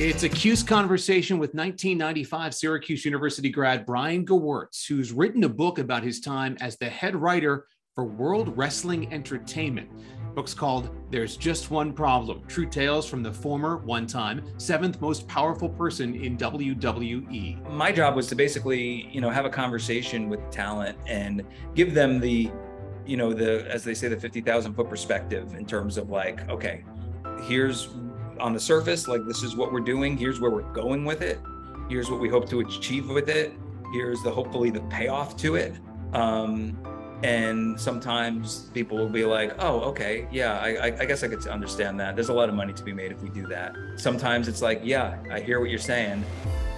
It's a Cuse conversation with 1995 Syracuse University grad Brian Gewirtz, who's written a book about his time as the head writer for World Wrestling Entertainment. book's called There's Just One Problem True Tales from the Former, One Time, Seventh Most Powerful Person in WWE. My job was to basically, you know, have a conversation with talent and give them the, you know, the, as they say, the 50,000 foot perspective in terms of like, okay, here's on the surface, like this is what we're doing. Here's where we're going with it. Here's what we hope to achieve with it. Here's the hopefully the payoff to it. Um, and sometimes people will be like, "Oh, okay, yeah, I, I guess I could understand that. There's a lot of money to be made if we do that." Sometimes it's like, "Yeah, I hear what you're saying.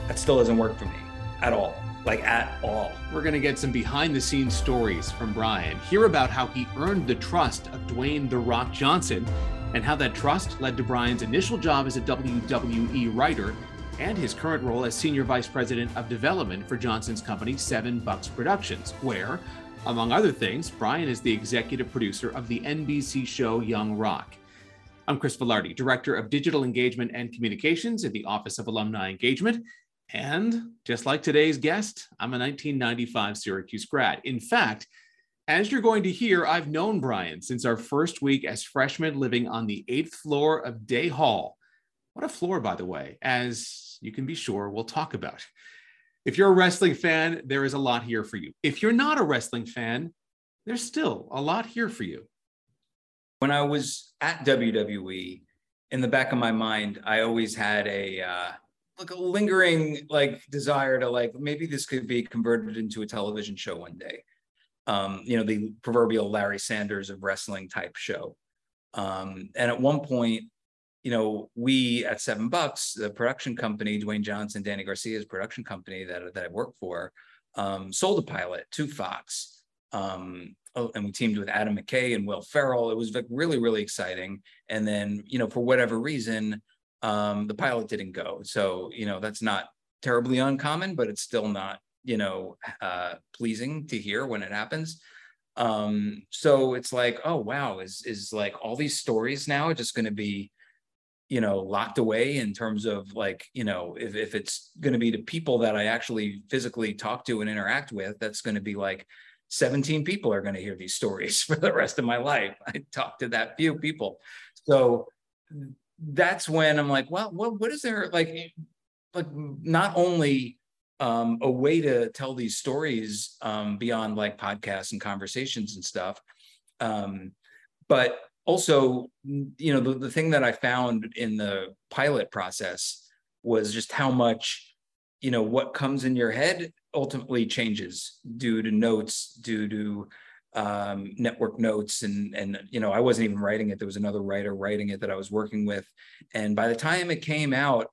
That still doesn't work for me at all." Like at all. We're going to get some behind the scenes stories from Brian, hear about how he earned the trust of Dwayne The Rock Johnson, and how that trust led to Brian's initial job as a WWE writer and his current role as Senior Vice President of Development for Johnson's company, Seven Bucks Productions, where, among other things, Brian is the executive producer of the NBC show Young Rock. I'm Chris Villardi, Director of Digital Engagement and Communications at the Office of Alumni Engagement. And just like today's guest, I'm a 1995 Syracuse grad. In fact, as you're going to hear, I've known Brian since our first week as freshmen living on the eighth floor of Day Hall. What a floor, by the way, as you can be sure we'll talk about. If you're a wrestling fan, there is a lot here for you. If you're not a wrestling fan, there's still a lot here for you. When I was at WWE, in the back of my mind, I always had a uh, like a lingering like desire to like maybe this could be converted into a television show one day um, you know, the proverbial Larry Sanders of wrestling type show. Um, and at one point, you know, we at Seven Bucks, the production company, Dwayne Johnson, Dany Garcia's production company that, that I work for, um, sold a pilot to Fox. Um, oh, and we teamed with Adam McKay and Will Ferrell. It was like really, really exciting. And then, you know, for whatever reason, um, the pilot didn't go. So, you know, that's not terribly uncommon, but it's still not you know uh, pleasing to hear when it happens. Um so it's like oh wow is is like all these stories now just going to be you know locked away in terms of like you know if, if it's going to be the people that i actually physically talk to and interact with that's going to be like 17 people are going to hear these stories for the rest of my life. I talk to that few people. So that's when i'm like well what, what is there like like not only um, a way to tell these stories um, beyond like podcasts and conversations and stuff. Um, but also, you know, the, the thing that I found in the pilot process was just how much, you know, what comes in your head ultimately changes due to notes, due to um, network notes and and you know I wasn't even writing it. There was another writer writing it that I was working with, and by the time it came out,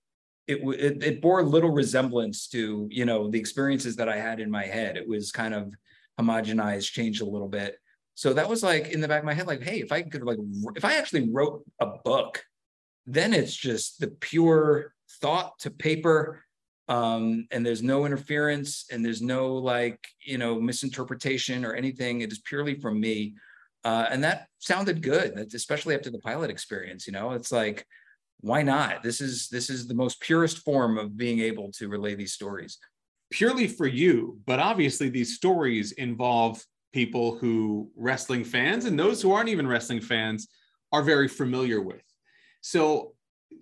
it, it, it bore little resemblance to you know the experiences that I had in my head. It was kind of homogenized, changed a little bit. So that was like in the back of my head, like, hey, if I could like if I actually wrote a book, then it's just the pure thought to paper. Um, and there's no interference and there's no like, you know, misinterpretation or anything. It is purely from me. Uh, and that sounded good, especially after the pilot experience. You know, it's like why not? This is this is the most purest form of being able to relay these stories. Purely for you, but obviously these stories involve people who wrestling fans and those who aren't even wrestling fans are very familiar with. So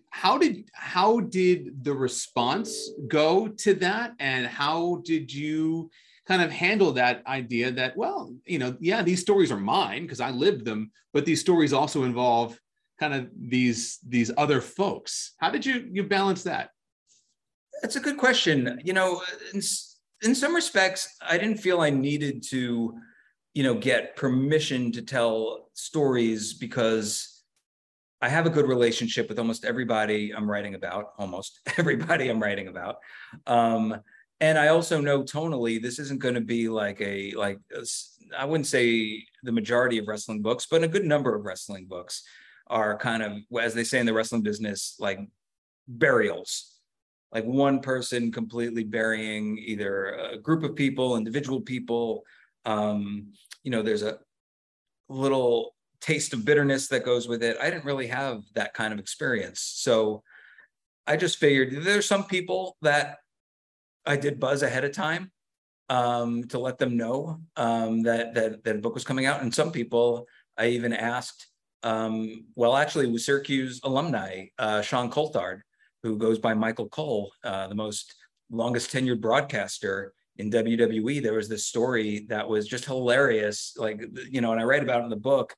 how did how did the response go to that and how did you kind of handle that idea that well you know yeah these stories are mine because i lived them but these stories also involve kind of these these other folks. How did you you balance that? That's a good question. You know in, in some respects i didn't feel i needed to you know get permission to tell stories because i have a good relationship with almost everybody i'm writing about almost everybody i'm writing about. Um, and i also know tonally this isn't going to be like a like I wouldn't say the majority of wrestling books but a good number of wrestling books are kind of, as they say in the wrestling business, like burials. Like one person completely burying either a group of people, individual people. Um, you know, there's a little taste of bitterness that goes with it. I didn't really have that kind of experience. So I just figured there's some people that I did buzz ahead of time um, to let them know um, that, that that book was coming out, and some people I even asked. Um, well, actually, with Syracuse alumni uh, Sean Coulthard, who goes by Michael Cole, uh, the most longest tenured broadcaster in WWE. There was this story that was just hilarious, like you know, and I write about it in the book.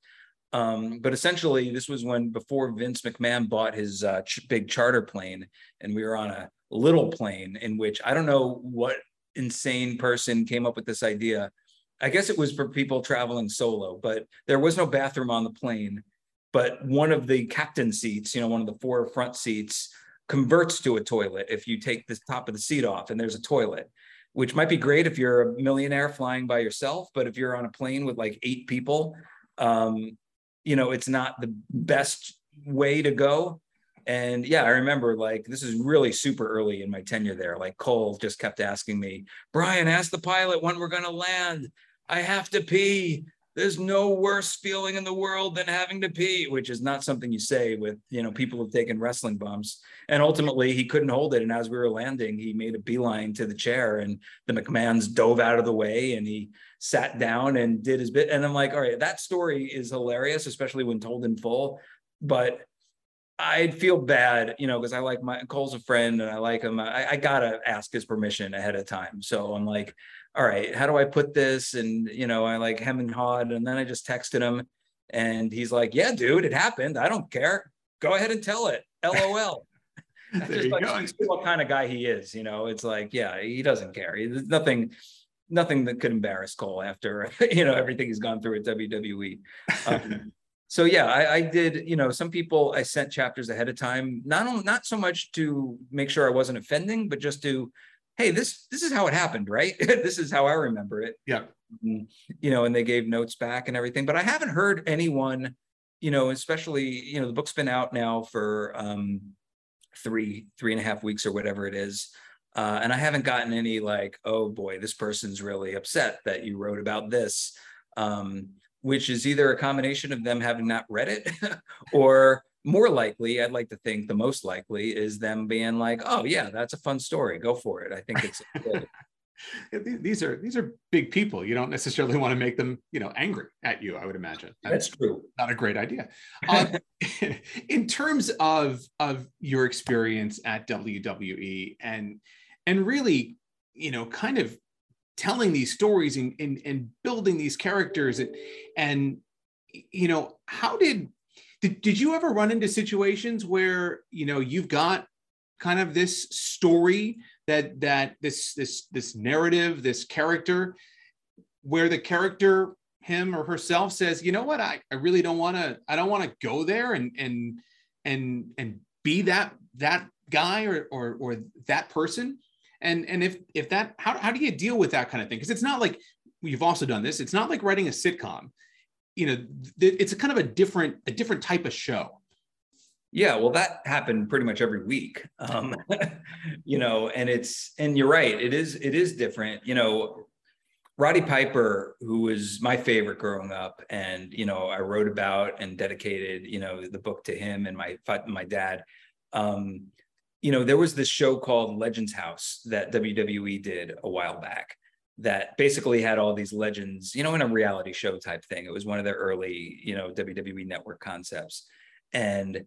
Um, but essentially, this was when before Vince McMahon bought his uh, ch- big charter plane, and we were on a little plane in which I don't know what insane person came up with this idea. I guess it was for people traveling solo, but there was no bathroom on the plane. But one of the captain seats, you know, one of the four front seats, converts to a toilet if you take the top of the seat off and there's a toilet which might be great if you're a millionaire flying by yourself but if you're on a plane with like eight people um, you know it's not the best way to go. And yeah i remember like this is really super early in my tenure there. Like cole just kept asking me brian ask the pilot when we're going to land. I have to pee there's no worse feeling in the world than having to pee, which is not something you say with, you know, people who've taken wrestling bumps. And ultimately he couldn't hold it. And as we were landing, he made a beeline to the chair and the McMahons dove out of the way and he sat down and did his bit. And I'm like, all right, that story is hilarious, especially when told in full. But I'd feel bad, you know, because I like my Cole's a friend and I like him. I, I, gotta ask his permission ahead of time. So I'm like, all right, how do I put this? And you know, I like hem and hawed, and then I just texted him, and he's like, "Yeah, dude, it happened. I don't care. Go ahead and tell it. LOL." just like, what kind of guy he is, you know. It's like, yeah, he doesn't care. There's nothing, nothing that could embarrass Cole after you know everything he's gone through at WWE. Um, so yeah, I, I, did. You know, some people I sent chapters ahead of time, not not so much to make sure I wasn't offending, but just to hey, this this is how it happened, right? this is how I remember it. Yeah. Mm-hmm. You know, and they gave notes back and everything. But I haven't heard anyone, you know, especially, you know, the book's been out now for um three, three and a half weeks or whatever it is. Uh, and I haven't gotten any like, oh boy, this person's really upset that you wrote about this. Um, which is either a combination of them having not read it or more likely, I'd like to think the most likely is them being like, "Oh yeah, that's a fun story. Go for it." I think it's. these are these are big people. You don't necessarily want to make them, you know, angry at you. I would imagine that's, that's true. Not a great idea. Um, in terms of of your experience at WWE and and really, you know, kind of telling these stories and and, and building these characters and and you know, how did did, did you ever run into situations where you know you've got kind of this story that that this this this narrative this character where the character him or herself says you know what? I, I really don't want to i don't want to go there and and and and be that that guy or or or that person. And and if if that how, how do you deal with that kind of thing? Because it's not like you've also done this it's not like writing a sitcom you know it's a kind of a different a different type of show. Yeah well that happened pretty much every week um you know and it's and you're right it is it is different you know. Roddy piper who was my favorite growing up and you know i wrote about and dedicated you know the book to him and my my dad um you know there was this show called legends house that wwe did a while back that basically had all these legends, you know, in a reality show type thing. It was one of their early, you know, WWE network concepts. And,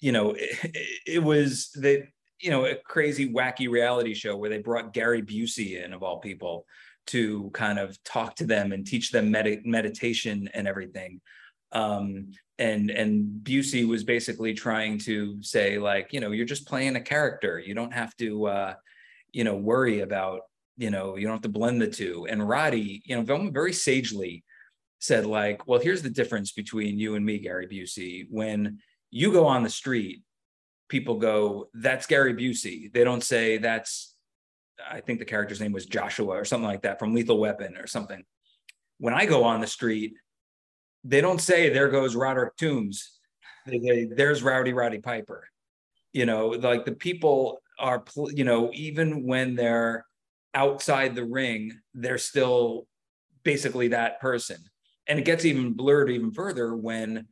you know, it, it was the, you know, a crazy, wacky reality show where they brought Gary Busey in, of all people, to kind of talk to them and teach them med- meditation and everything. Um, and and Busey was basically trying to say, like, you know, you're just playing a character. You don't have to, uh, you know, worry about you know, you don't have to blend the two. And Roddy, you know, very sagely said, like, well, here's the difference between you and me, Gary Busey. When you go on the street, people go, that's Gary Busey. They don't say that's, I think the character's name was Joshua or something like that from Lethal Weapon or something. When I go on the street, they don't say there goes Roderick Toombs. They say there's Rowdy Roddy Piper. You know, like the people are, you know, even when they're outside the ring, they're still basically that person. And it gets even blurred even further when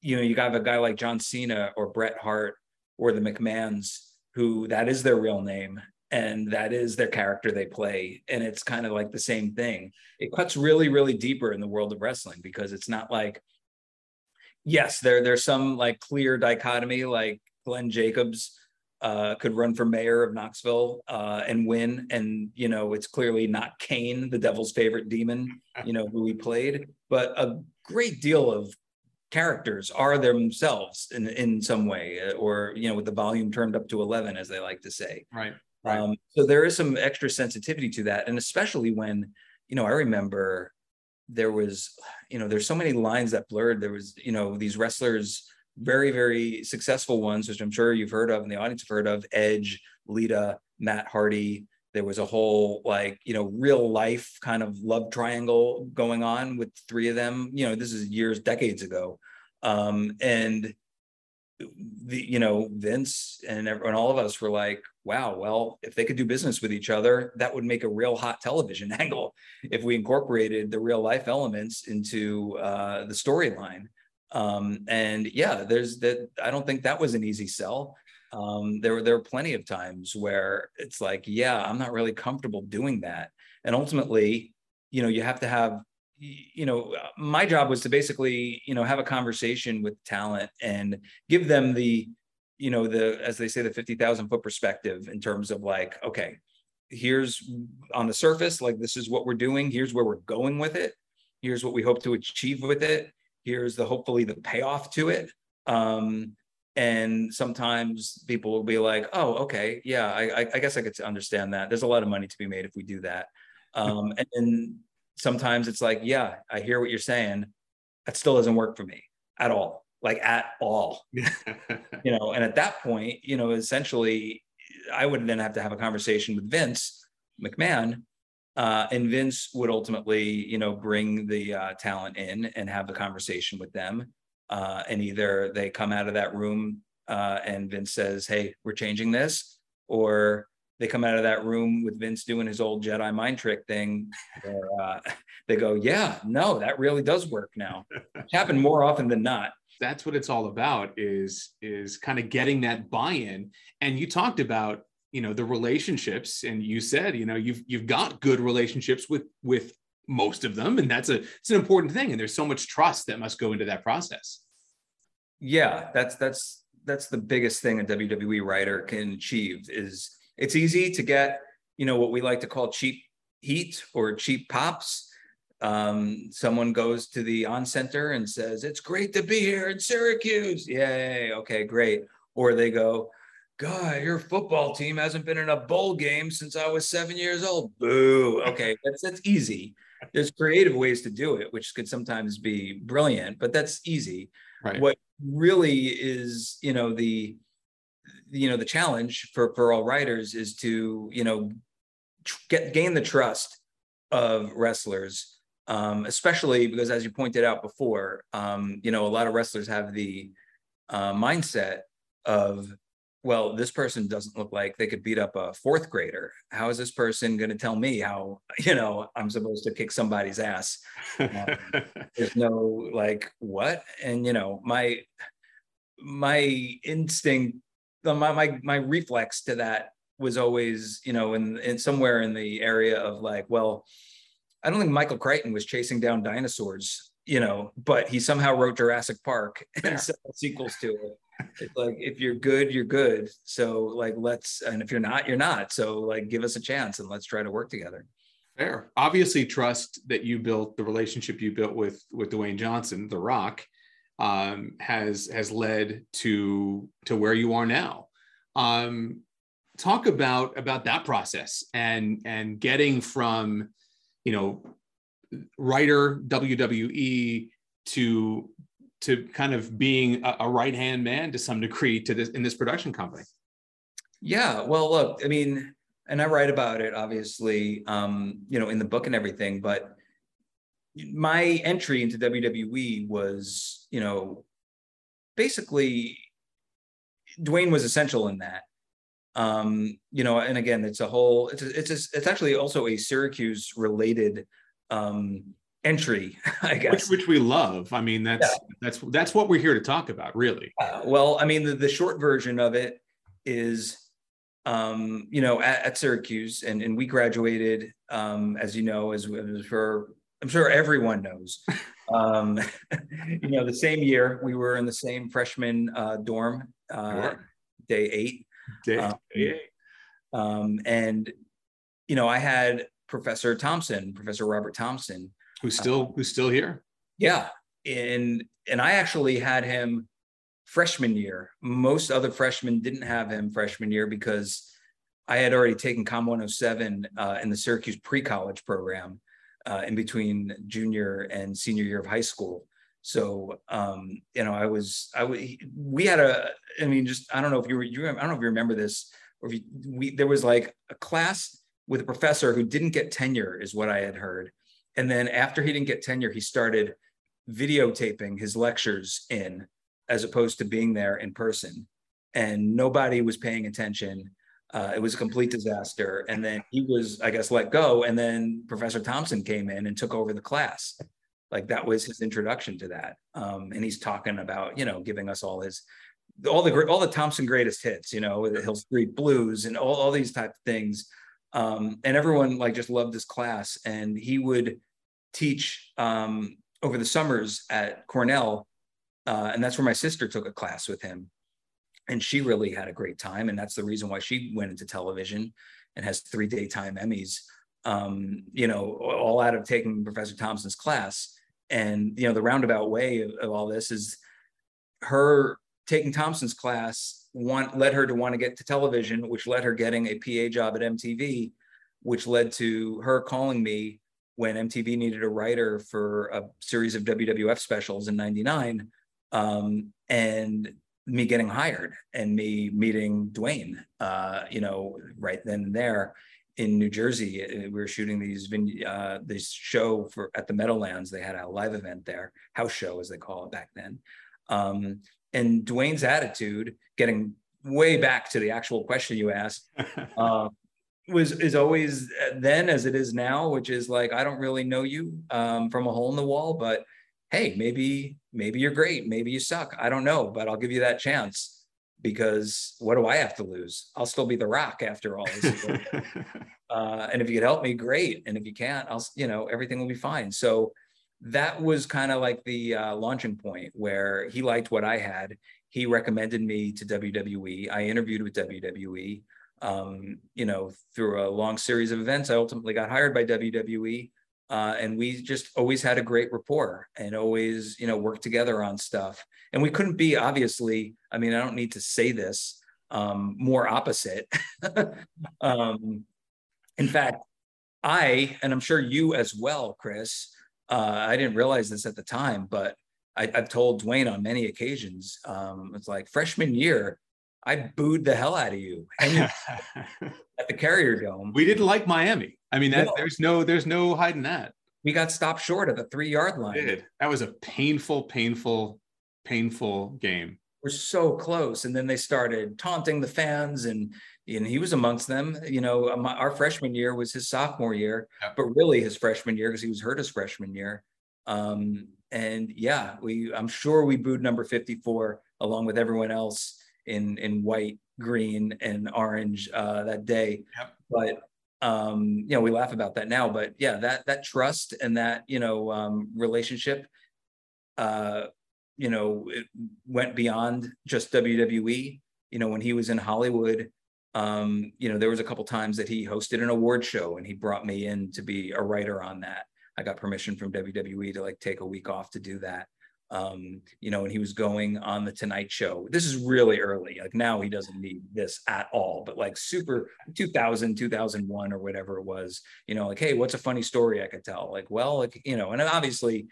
you know you got a guy like John Cena or Bret Hart or the McMahons, who that is their real name and that is their character they play. And it's kind of like the same thing. It cuts really, really deeper in the world of wrestling because it's not like, yes, there there's some like clear dichotomy, like Glenn Jacobs uh, could run for mayor of Knoxville uh, and win. And, you know, it's clearly not Kane, the devil's favorite demon, you know, who he played, but a great deal of characters are themselves in, in some way, uh, or, you know, with the volume turned up to 11, as they like to say. Right. right. Um, so there is some extra sensitivity to that. And especially when, you know, I remember there was, you know, there's so many lines that blurred. There was, you know, these wrestlers very, very successful ones, which I'm sure you've heard of and the audience have heard of Edge, Lita, Matt Hardy. There was a whole like, you know, real life kind of love triangle going on with three of them. You know, this is years, decades ago. Um, and the, you know, Vince and everyone, all of us were like, wow, well, if they could do business with each other, that would make a real hot television angle if we incorporated the real life elements into uh, the storyline. Um, and yeah, there's that. I don't think that was an easy sell. Um, there were there were plenty of times where it's like, yeah, I'm not really comfortable doing that. And ultimately, you know, you have to have, you know, my job was to basically, you know, have a conversation with talent and give them the, you know, the as they say, the fifty thousand foot perspective in terms of like, okay, here's on the surface, like this is what we're doing. Here's where we're going with it. Here's what we hope to achieve with it here's the hopefully the payoff to it. Um, and sometimes people will be like oh okay yeah I, I guess i could understand that. There's a lot of money to be made if we do that. Um, and then sometimes it's like yeah i hear what you're saying. That still doesn't work for me at all like at all. You know and at that point you know essentially i would then have to have a conversation with vince mcmahon uh, and Vince would ultimately, you know, bring the uh, talent in and have the conversation with them. Uh, and either they come out of that room uh, and Vince says, "Hey, we're changing this," or they come out of that room with Vince doing his old Jedi mind trick thing, where uh, they go, "Yeah, no, that really does work now." It's happened more often than not. That's what it's all about. Is is kind of getting that buy-in. And you talked about you know the relationships and you said you know you've you've got good relationships with with most of them and that's a it's an important thing and there's so much trust that must go into that process. Yeah that's that's that's the biggest thing a wwe writer can achieve is it's easy to get you know what we like to call cheap heat or cheap pops. Um, someone goes to the Oncenter and says it's great to be here in syracuse. Yay okay great. Or they go God, your football team hasn't been in a bowl game since I was seven years old. Boo. Okay, that's that's easy. There's creative ways to do it, which could sometimes be brilliant, but that's easy. Right. What really is, you know, the you know the challenge for for all writers is to you know get gain the trust of wrestlers, um, especially because as you pointed out before, um, you know, a lot of wrestlers have the uh, mindset of well, this person doesn't look like they could beat up a fourth grader. How is this person going to tell me how, you know, I'm supposed to kick somebody's ass? Um, there's no like, what? And, you know, my, my instinct, my, my, my reflex to that was always, you know, in, in somewhere in the area of like, well, I don't think Michael Crichton was chasing down dinosaurs, you know, but he somehow wrote Jurassic Park and sequels to it it's like if you're good you're good. So like let's and if you're not you're not. So like give us a chance and let's try to work together. Fair. Obviously trust that you built the relationship you built with with dwayne johnson the rock um, has has led to to where you are now. Um, talk about about that process and and getting from you know writer wwe to to kind of being a, a right hand man to some degree to this in this production company. Yeah, well, look, I mean, and I write about it obviously, um, you know, in the book and everything, but my entry into WWE was, you know, basically Dwayne was essential in that. Um, you know, and again, it's a whole, it's a, it's a, it's actually also a Syracuse related um, entry, I guess. Which, which we love. I mean, that's yeah. that's that's what we're here to talk about, really. Uh, well, I mean, the, the short version of it is, um, you know, at, at Syracuse, and and we graduated, um, as you know, as, as for I'm sure everyone knows. Um, you know, the same year we were in the same freshman uh, dorm, uh, sure. day eight. Day, um, day eight. Um, and you know, I had Professor Thompson, Professor Robert Thompson, who's uh, still who's still here. Yeah, and and I actually had him freshman year. Most other freshmen didn't have him freshman year because I had already taken Com 107 uh, in the Syracuse pre-college program uh, in between junior and senior year of high school. So um, you know, I was I we had a I mean, just I don't know if you were you I don't know if you remember this or if you, we there was like a class with a professor who didn't get tenure, is what I had heard. And then after he didn't get tenure, he started videotaping his lectures in as opposed to being there in person. And nobody was paying attention. Uh, it was a complete disaster. And then he was, I guess, let go. And then Professor Thompson came in and took over the class. Like that was his introduction to that. Um, and he's talking about, you know, giving us all his, all the all the Thompson greatest hits, you know, the Hill Street Blues and all, all these type of things um, and everyone like just loved this class and he would teach um, over the summers at cornell uh, and that's where my sister took a class with him. And she really had a great time and that's the reason why she went into television and has three daytime emmys um, you know all out of taking professor thompson's class. And you know the roundabout way of, of all this is her taking thompson's class want led her to want to get to television, which led her getting a PA job at MTV, which led to her calling me when MTV needed a writer for a series of WWF specials in '99, um, and me getting hired and me meeting Dwayne, uh, you know, right then and there in New Jersey. Uh, we were shooting these uh, this show for at the Meadowlands. They had a live event there, house show as they call it back then. Um, and Dwayne's attitude, getting way back to the actual question you asked, uh, was is always then as it is now, which is like I don't really know you um, from a hole in the wall, but hey, maybe maybe you're great, maybe you suck, I don't know, but I'll give you that chance because what do I have to lose? I'll still be the Rock after all. uh, and if you could help me, great. And if you can't, I'll you know everything will be fine. So that was kind of like the uh, launching point where he liked what I had. He recommended me to WWE. I interviewed with WWE. Um, you know, through a long series of events, I ultimately got hired by WWE. Uh, and we just always had a great rapport and always, you know, worked together on stuff. And we couldn't be obviously, I mean, I don't need to say this, um, more opposite. um, in fact, I, and I'm sure you as well, Chris, uh, I didn't realize this at the time, but I, have told Dwayne on many occasions. Um, it's like freshman year, I booed the hell out of you at the Carrier Dome. We didn't like Miami. I mean, that, no. there's no there's no hiding that. We got stopped short at the three yard line. did. That was a painful, painful, painful game. We're so close, and then they started taunting the fans and and he was amongst them. You know, um, our freshman year was his sophomore year, yeah. but really his freshman year because he was hurt his freshman year. Um, and yeah, we I'm sure we booed number 54 along with everyone else in in white, green, and orange uh, that day. Yep. But um, you know, we laugh about that now, but yeah, that that trust and that you know um, relationship, uh, you know, it went beyond just WWE. You know, when he was in Hollywood, um, you know, there was a couple times that he hosted an award show and he brought me in to be a writer on that. I got permission from WWE to like take a week off to do that. Um, you know, and he was going on the Tonight Show. This is really early. Like now he doesn't need this at all, but like super 2000, 2001 or whatever it was, you know, like, hey, what's a funny story I could tell? Like, well, like, you know, and obviously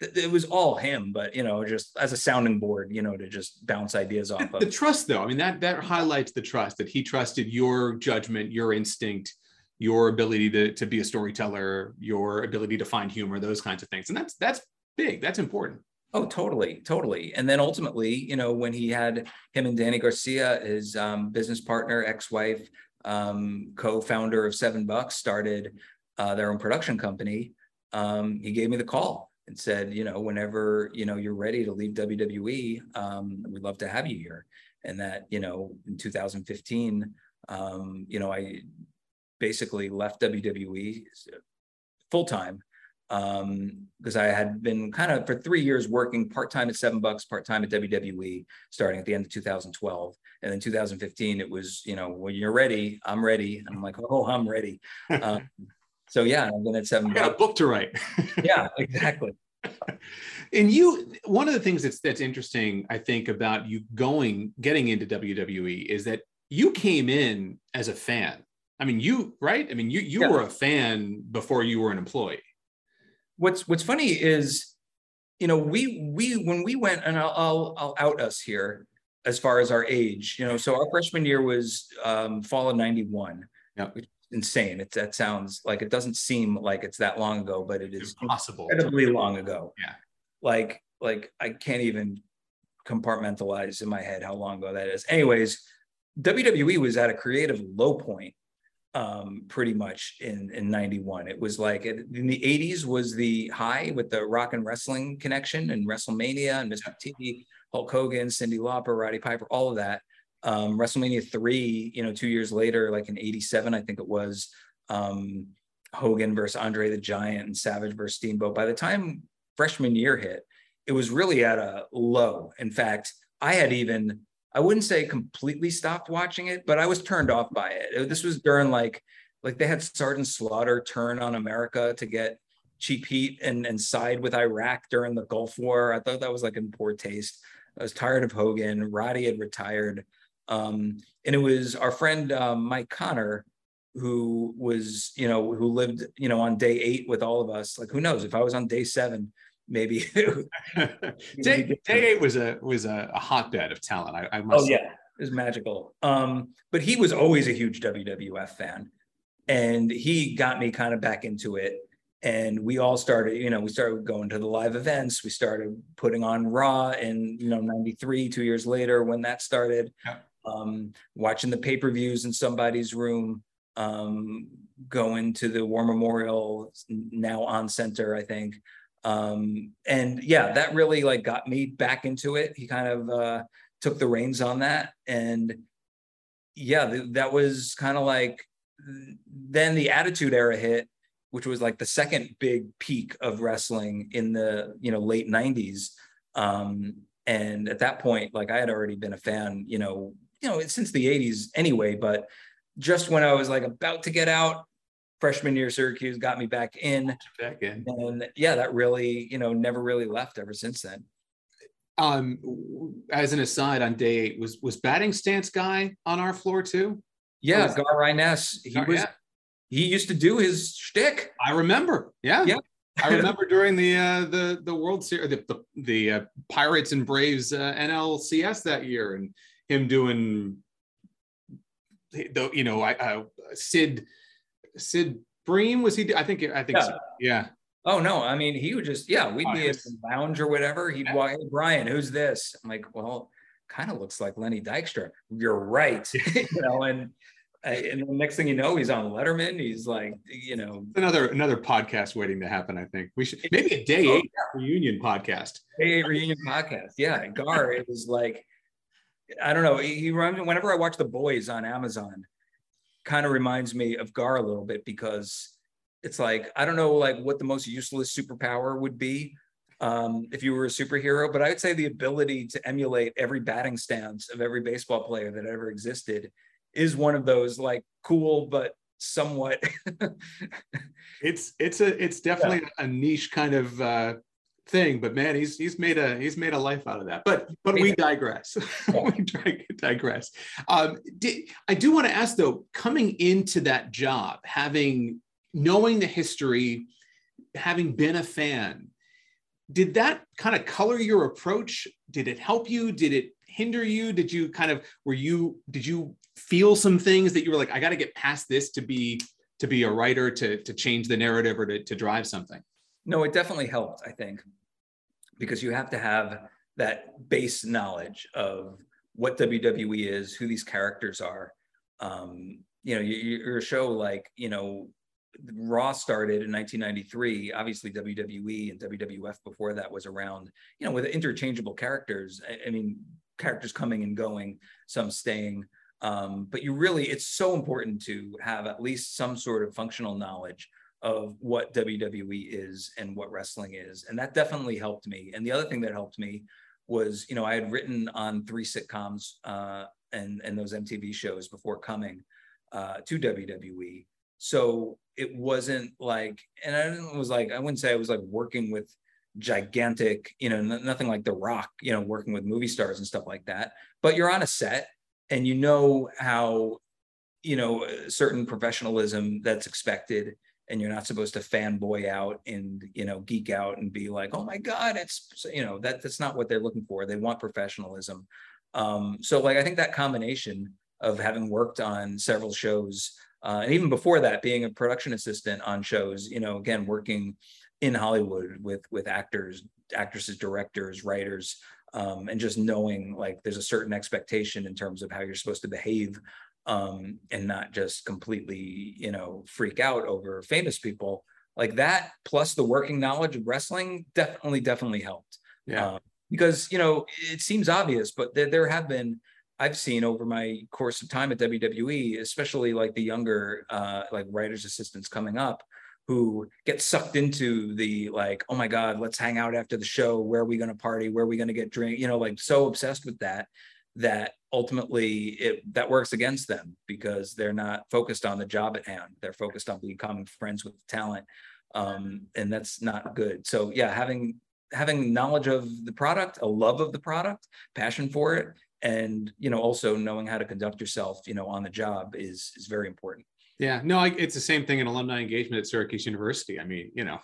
it was all him, but you know, just as a sounding board, you know, to just bounce ideas off the, of. The trust, though, I mean, that that highlights the trust that he trusted your judgment, your instinct, your ability to to be a storyteller, your ability to find humor, those kinds of things, and that's that's big. That's important. Oh, totally, totally. And then ultimately, you know, when he had him and Dany Garcia, his um, business partner, ex-wife, um, co-founder of Seven Bucks, started uh, their own production company um, he gave me the call and said, you know, whenever you know you're ready to leave WWE, um, we'd love to have you here. And that you know, in 2015, um, you know, I basically left WWE full time because um, I had been kind of for three years working part time at Seven Bucks, part time at WWE, starting at the end of 2012, and then 2015 it was you know when you're ready, I'm ready. And I'm like, oh, I'm ready. Um, so yeah, I've been at Seven. I got a book to write. yeah, exactly. and you, one of the things that's that's interesting, I think, about you going getting into WWE is that you came in as a fan. I mean, you right? I mean, you you yeah. were a fan before you were an employee what's what's funny is you know we we when we went and I'll, I'll, I'll out us here as far as our age you know so our freshman year was um, fall of 91 yeah. insane. It that sounds like it doesn't seem like it's that long ago but it is possible incredibly long ago. Yeah. Like like i can't even compartmentalize in my head how long ago that is. Anyways wwe was at a creative low point um, pretty much in in 91 it was like it, in the 80s was the high with the rock and wrestling connection and wrestlemania and mr t hulk hogan cyndi lauper roddy piper all of that. Um, wrestlemania 3 you know two years later like in 87 i think it was um, hogan versus andre the giant and savage versus steamboat. By the time freshman year hit it was really at a low. In fact i had even I wouldn't say completely stopped watching it, but I was turned off by it. This was during like like they had Sergeant Slaughter turn on America to get cheap heat and and side with Iraq during the Gulf War. I thought that was like in poor taste. I was tired of Hogan. Roddy had retired, um, and it was our friend um, Mike Connor who was you know who lived you know on day eight with all of us. Like who knows if I was on day seven maybe. day, day eight was a was a, a hotbed of talent. I, I must. Oh yeah, it was magical. Um, but he was always a huge WWF fan, and he got me kind of back into it. And we all started, you know, we started going to the live events. We started putting on Raw in, you know, 93, two years later when that started. Yeah. Um, watching the pay-per-views in somebody's room, um, going to the War Memorial now Oncenter, I think um and yeah that really like got me back into it. He kind of uh took the reins on that. And yeah th- that was kind of like then the attitude era hit which was like the second big peak of wrestling in the you know late 90s um and at that point like i had already been a fan you know you know since the 80s anyway but just when i was like about to get out freshman year Syracuse got me back in. Back in. And yeah, that really, you know, never really left ever since then. Um, as an aside, on day eight, was was batting stance guy on our floor too? Yeah, was, Gar Ryness. He Gar, was. Yeah. He used to do his shtick. I remember. Yeah. Yeah. I remember during the uh, the the World Series, the the, the uh, Pirates and Braves uh, NLCS that year, and him doing the you know I, uh, Sid Sid Bream was he? I think I think yeah. So. yeah. Oh no, I mean he would just yeah we'd be at the lounge or whatever. He'd walk, hey, Brian, who's this? I'm like, well, kind of looks like Lenny Dykstra. You're right, you know, and uh, and the next thing you know, he's on Letterman. He's like, you know, another another podcast waiting to happen. I think we should maybe a day oh, eight yeah. reunion podcast. Day eight reunion podcast. Yeah, Gar. it was like, I don't know. He whenever I watch The Boys on Amazon, kind of reminds me of Gar a little bit because it's like I don't know like what the most useless superpower would be um, if you were a superhero, but I would say the ability to emulate every batting stance of every baseball player that ever existed is one of those like cool but somewhat. it's it's a it's definitely yeah. a niche kind of uh, thing but man he's he's made a he's made a life out of that. But but we digress. We digress. Um did, i do want to ask though coming into that job having knowing the history having been a fan did that kind of color your approach? Did it help you? Did it hinder you? Did you kind of were you did you feel some things that you were like i got to get past this to be to be a writer to to change the narrative or to, to drive something no it definitely helped i think because you have to have that base knowledge of what WWE is, who these characters are. Um, you know, your, show like, you know, Raw started in 1993. Obviously, WWE and WWF before that was around, you know, with interchangeable characters. I, mean, characters coming and going, some staying. Um, but you really, it's so important to have at least some sort of functional knowledge of what WWE is and what wrestling is. And that definitely helped me. And the other thing that helped me was, you know, I had written on three sitcoms uh, and, and those MTV shows before coming uh, to WWE. So it wasn't like, and I was like, I wouldn't say I was like working with gigantic, you know, nothing like The Rock, you know, working with movie stars and stuff like that. But you're on a set and you know how, you know, certain professionalism that's expected and you're not supposed to fanboy out and you know geek out and be like oh my god it's you know that that's not what they're looking for. They want professionalism. Um, so like i think that combination of having worked on several shows uh, and even before that being a production assistant on shows you know again working in hollywood with with actors actresses directors writers um, and just knowing like there's a certain expectation in terms of how you're supposed to behave um, and not just completely, you know, freak out over famous people like that. Plus the working knowledge of wrestling definitely, definitely helped. Yeah. Um, because, you know, it seems obvious, but there, there have been, I've seen over my course of time at WWE, especially like the younger, uh, like writers assistants coming up who get sucked into the like, oh my God, let's hang out after the show. Where are we going to party? Where are we going to get drink? You know, like so obsessed with that that ultimately it that works against them because they're not focused on the job at hand they're focused on becoming friends with talent um, and that's not good so yeah having having knowledge of the product a love of the product passion for it and you know also knowing how to conduct yourself you know on the job is is very important yeah, no, I, it's the same thing in alumni engagement at Syracuse University. I mean, you know,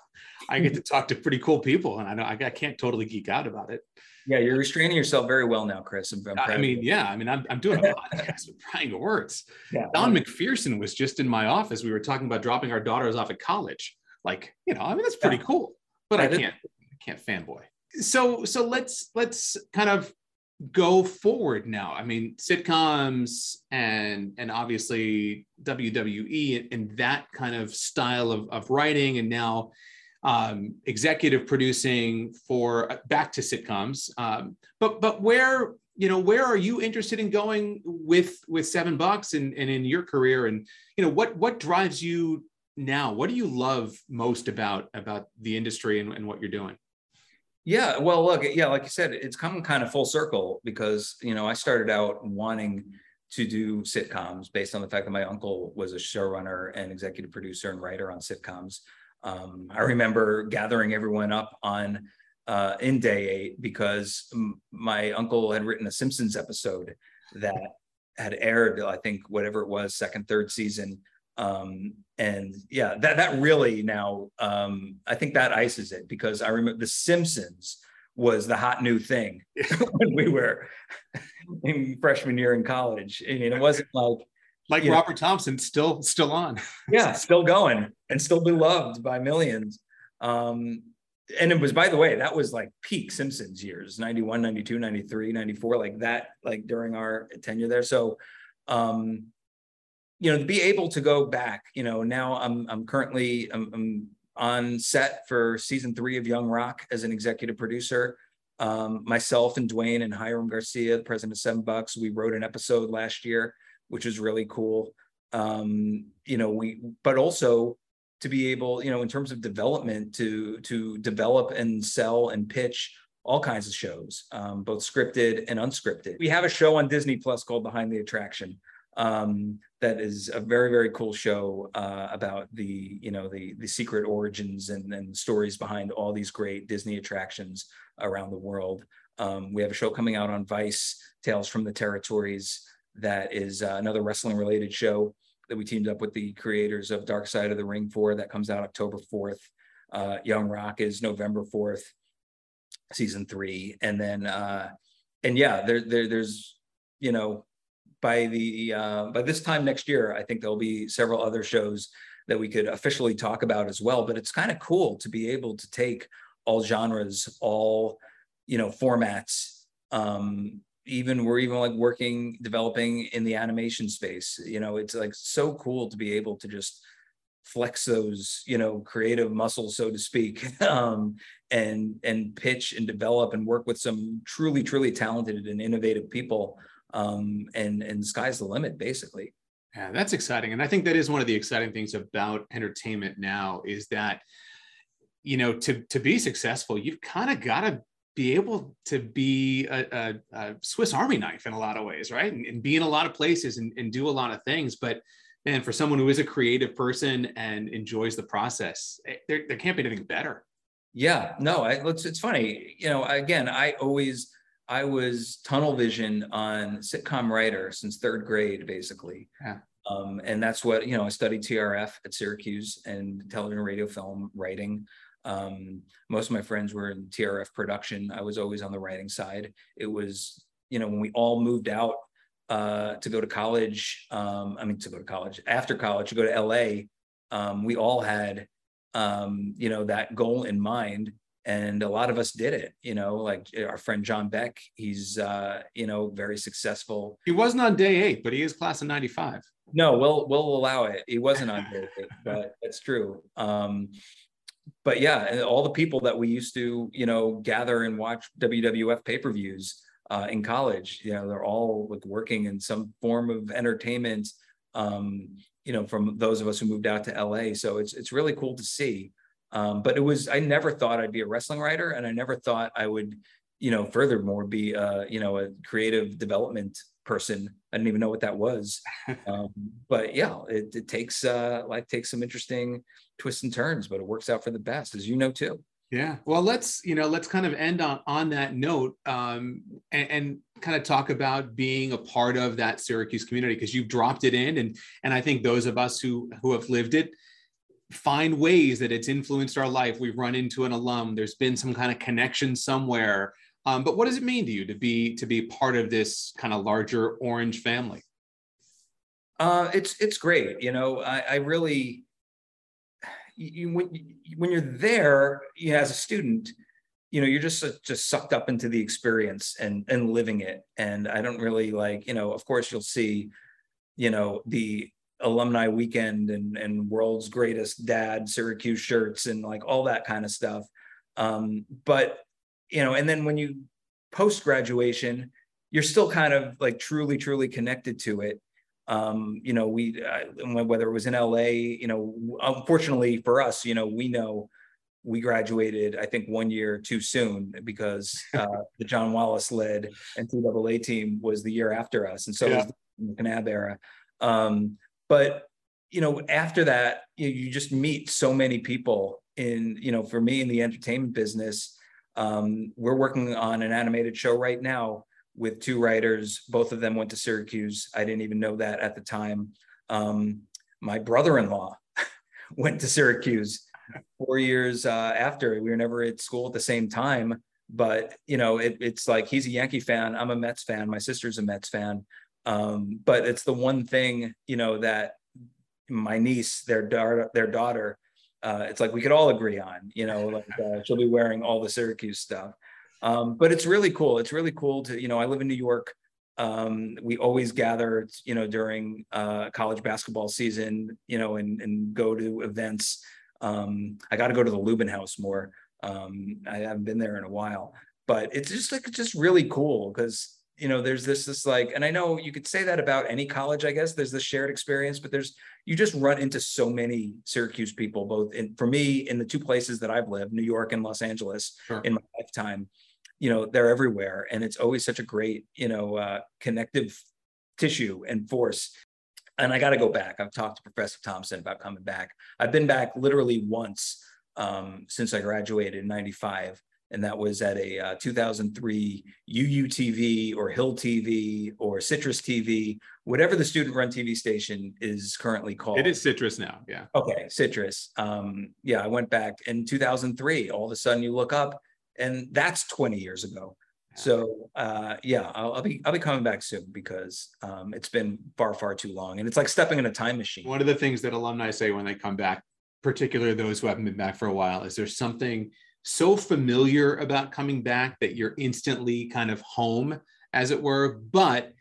I get to talk to pretty cool people, and I know I, I can't totally geek out about it. Yeah, you're restraining yourself very well now, Chris. I'm, I'm i mean, yeah, I mean, I'm, I'm doing a podcast with Brian Gewirtz. Yeah. Don McPherson was just in my office. We were talking about dropping our daughters off at college. Like, you know, I mean, that's pretty yeah. cool. But I can't, I can't fanboy. So, so let's let's kind of go forward now. I mean, sitcoms and and obviously WWE and that kind of style of, of writing, and now um, executive producing for uh, back to sitcoms. Um, but but where you know where are you interested in going with with seven bucks and, and in your career and you know what what drives you now what do you love most about about the industry and, and what you're doing yeah, well, look, yeah, like you said, it's come kind of full circle because you know I started out wanting to do sitcoms based on the fact that my uncle was a showrunner and executive producer and writer on sitcoms. Um, I remember gathering everyone up on uh, in day eight because m- my uncle had written a Simpsons episode that had aired, I think, whatever it was, second, third season um, and yeah, that that really now um, I think that ices it because I remember The Simpsons was the hot new thing when we were in freshman year in college. I mean, it wasn't like like Robert Thompson still still on. yeah, still going and still beloved by millions. Um, and it was by the way that was like peak simpsons years 91 92 93 94 like that like during our tenure there so um you know, to be able to go back, you know, now I'm I'm currently I'm, I'm on set for season three of Young Rock as an executive producer. Um, myself and Dwayne and Hiram Garcia, the president of Seven Bucks, we wrote an episode last year, which is really cool. Um, you know, we but also to be able, you know, in terms of development, to to develop and sell and pitch all kinds of shows, um, both scripted and unscripted. We have a show on Disney Plus called Behind the Attraction, um, that is a very very cool show uh, about the you know the the secret origins and, and stories behind all these great Disney attractions around the world. Um, we have a show coming out on Vice, Tales from the Territories, that is uh, another wrestling related show that we teamed up with the creators of Dark Side of the Ring for. That comes out October fourth. Uh, Young Rock is November fourth, season three, and then uh, and yeah, there, there there's you know by the uh, by this time next year, I think there'll be several other shows that we could officially talk about as well. But it's kind of cool to be able to take all genres, all you know formats. Um, even we're even like working developing in the animation space. You know, it's like so cool to be able to just flex those you know creative muscles so to speak um, and and pitch and develop and work with some truly truly talented and innovative people um, and and sky's the limit basically yeah that's exciting and i think that is one of the exciting things about entertainment now is that you know to to be successful you've kind of got to be able to be a, a, a, Swiss Army knife in a lot of ways, right? And, and be in a lot of places and, and, do a lot of things. But man, for someone who is a creative person and enjoys the process, eh, there, there can't be anything better. Yeah, no, I, it's, it's funny. You know, again, I always, I was tunnel vision on sitcom writer since third grade, basically. Yeah. Um, and that's what, you know, I studied TRF at Syracuse and television, radio, film writing. Um, most of my friends were in TRF production. I was always on the writing side. It was, you know, when we all moved out uh, to go to college, um, I mean, to go to college, after college, to go to LA, um, we all had, um, you know, that goal in mind. And a lot of us did it, you know, like our friend John Beck, he's, uh, you know, very successful. He wasn't on day eight, but he is class of 95. No, we'll, we'll allow it. He wasn't on day eight, but that's true. But yeah, all the people that we used to, you know, gather and watch WWF pay-per-views uh, in college, you know, they're all like working in some form of entertainment. Um, you know, from those of us who moved out to LA, so it's it's really cool to see. Um, but it was I never thought I'd be a wrestling writer, and I never thought I would, you know, furthermore be a you know a creative development person. I didn't even know what that was. Um, but yeah, it, it takes uh, life takes some interesting twists and turns, but it works out for the best, as you know too. Yeah. Well, let's you know let's kind of end on on that note um, and, and kind of talk about being a part of that Syracuse community because you've dropped it in, and and I think those of us who who have lived it find ways that it's influenced our life. We've run into an alum. There's been some kind of connection somewhere. Um, but what does it mean to you to be to be part of this kind of larger Orange family? Uh, it's it's great. You know, I, I really you, when when you're there you know, as a student you know you're just just sucked up into the experience and and living it and i don't really like you know of course you'll see you know the alumni weekend and and world's greatest dad syracuse shirts and like all that kind of stuff um but you know and then when you post graduation you're still kind of like truly truly connected to it um, you know, we uh, whether it was in LA, you know, unfortunately for us, you know, we know we graduated, I think, one year too soon because uh, the John Wallace led NCAA team was the year after us, and so yeah. was the McNabb era. Um, but you know, after that, you, you, just meet so many people. In you know, for me in the entertainment business, um, we're working on an animated show right now with two writers. Both of them went to Syracuse. I didn't even know that at the time. Um, my brother-in-law went to Syracuse four years uh, after. We were never at school at the same time, but you know, it, it's like he's a Yankee fan. I'm a Mets fan. My sister's a Mets fan. Um, but it's the one thing you know that my niece, their daughter, their daughter, uh, it's like we could all agree on. You know, like uh, she'll be wearing all the Syracuse stuff. Um, but it's really cool. It's really cool to, you know, I live in New York. Um, we always gather, you know, during uh, college basketball season, you know, and, and go to events. Um, I got to go to the Lubin House more. Um, I haven't been there in a while, but it's just like, just really cool because you know there's this this like and i know you could say that about any college i guess there's this shared experience but there's you just run into so many syracuse people both in for me in the two places that i've lived new york and los angeles sure. in my lifetime you know they're everywhere and it's always such a great you know uh, connective tissue and force. And i got to go back. I've talked to professor thompson about coming back. I've been back literally once um, since i graduated in 95 and that was at a uh, 2003 UUTV or Hill TV or Citrus TV, whatever the student-run TV station is currently called. It is Citrus now, yeah. Okay, Citrus. Um, yeah, I went back in 2003. All of a sudden, you look up, and that's 20 years ago. So uh, yeah, I'll, I'll, be I'll be coming back soon because um, it's been far far too long, and it's like stepping in a time machine. One of the things that alumni say when they come back, particularly those who haven't been back for a while, is there's something so familiar about coming back that you're instantly kind of home, as it were. But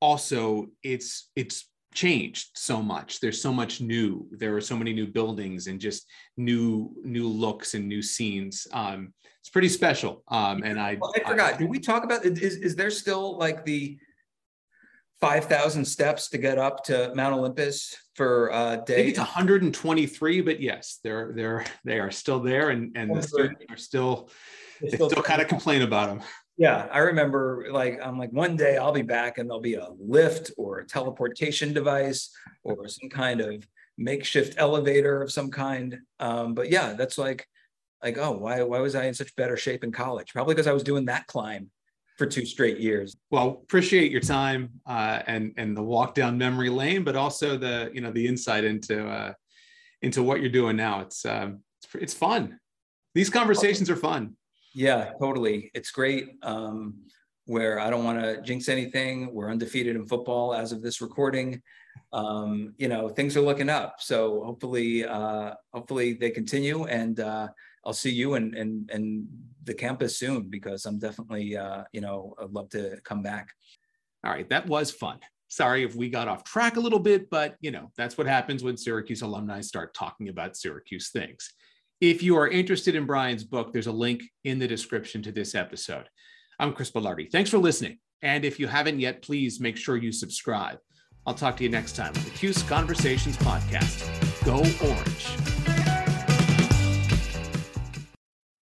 also, it's it's changed so much. There's so much new. There are so many new buildings and just new new looks and new scenes. Um, it's pretty special. Um, and I, well, I forgot. I, Did we talk about? Is is there still like the five thousand steps to get up to Mount Olympus for a day? I think it's 123, but yes, they're they're they are still there, and and the students are still they still, still kind of complain about them. Yeah, I remember like I'm like one day I'll be back and there'll be a lift or a teleportation device or some kind of makeshift elevator of some kind. Um, but yeah, that's like like oh why why was I in such better shape in college? Probably because I was doing that climb for two straight years. Well, appreciate your time uh, and and the walk down memory lane, but also the you know the insight into uh, into what you're doing now. It's um, it's, it's fun. These conversations are fun. Yeah, totally. It's great. Um, where I don't want to jinx anything. We're undefeated in football as of this recording. Um, you know, things are looking up. So hopefully, uh, hopefully they continue, and uh, I'll see you and and and the campus soon because I'm definitely, uh, you know, I'd love to come back. All right, that was fun. Sorry if we got off track a little bit, but you know that's what happens when Syracuse alumni start talking about Syracuse things. If you are interested in Brian's book, there's a link in the description to this episode. I'm Chris Belardi. Thanks for listening. And if you haven't yet, please make sure you subscribe. I'll talk to you next time on the Cuse Conversations podcast. Go Orange.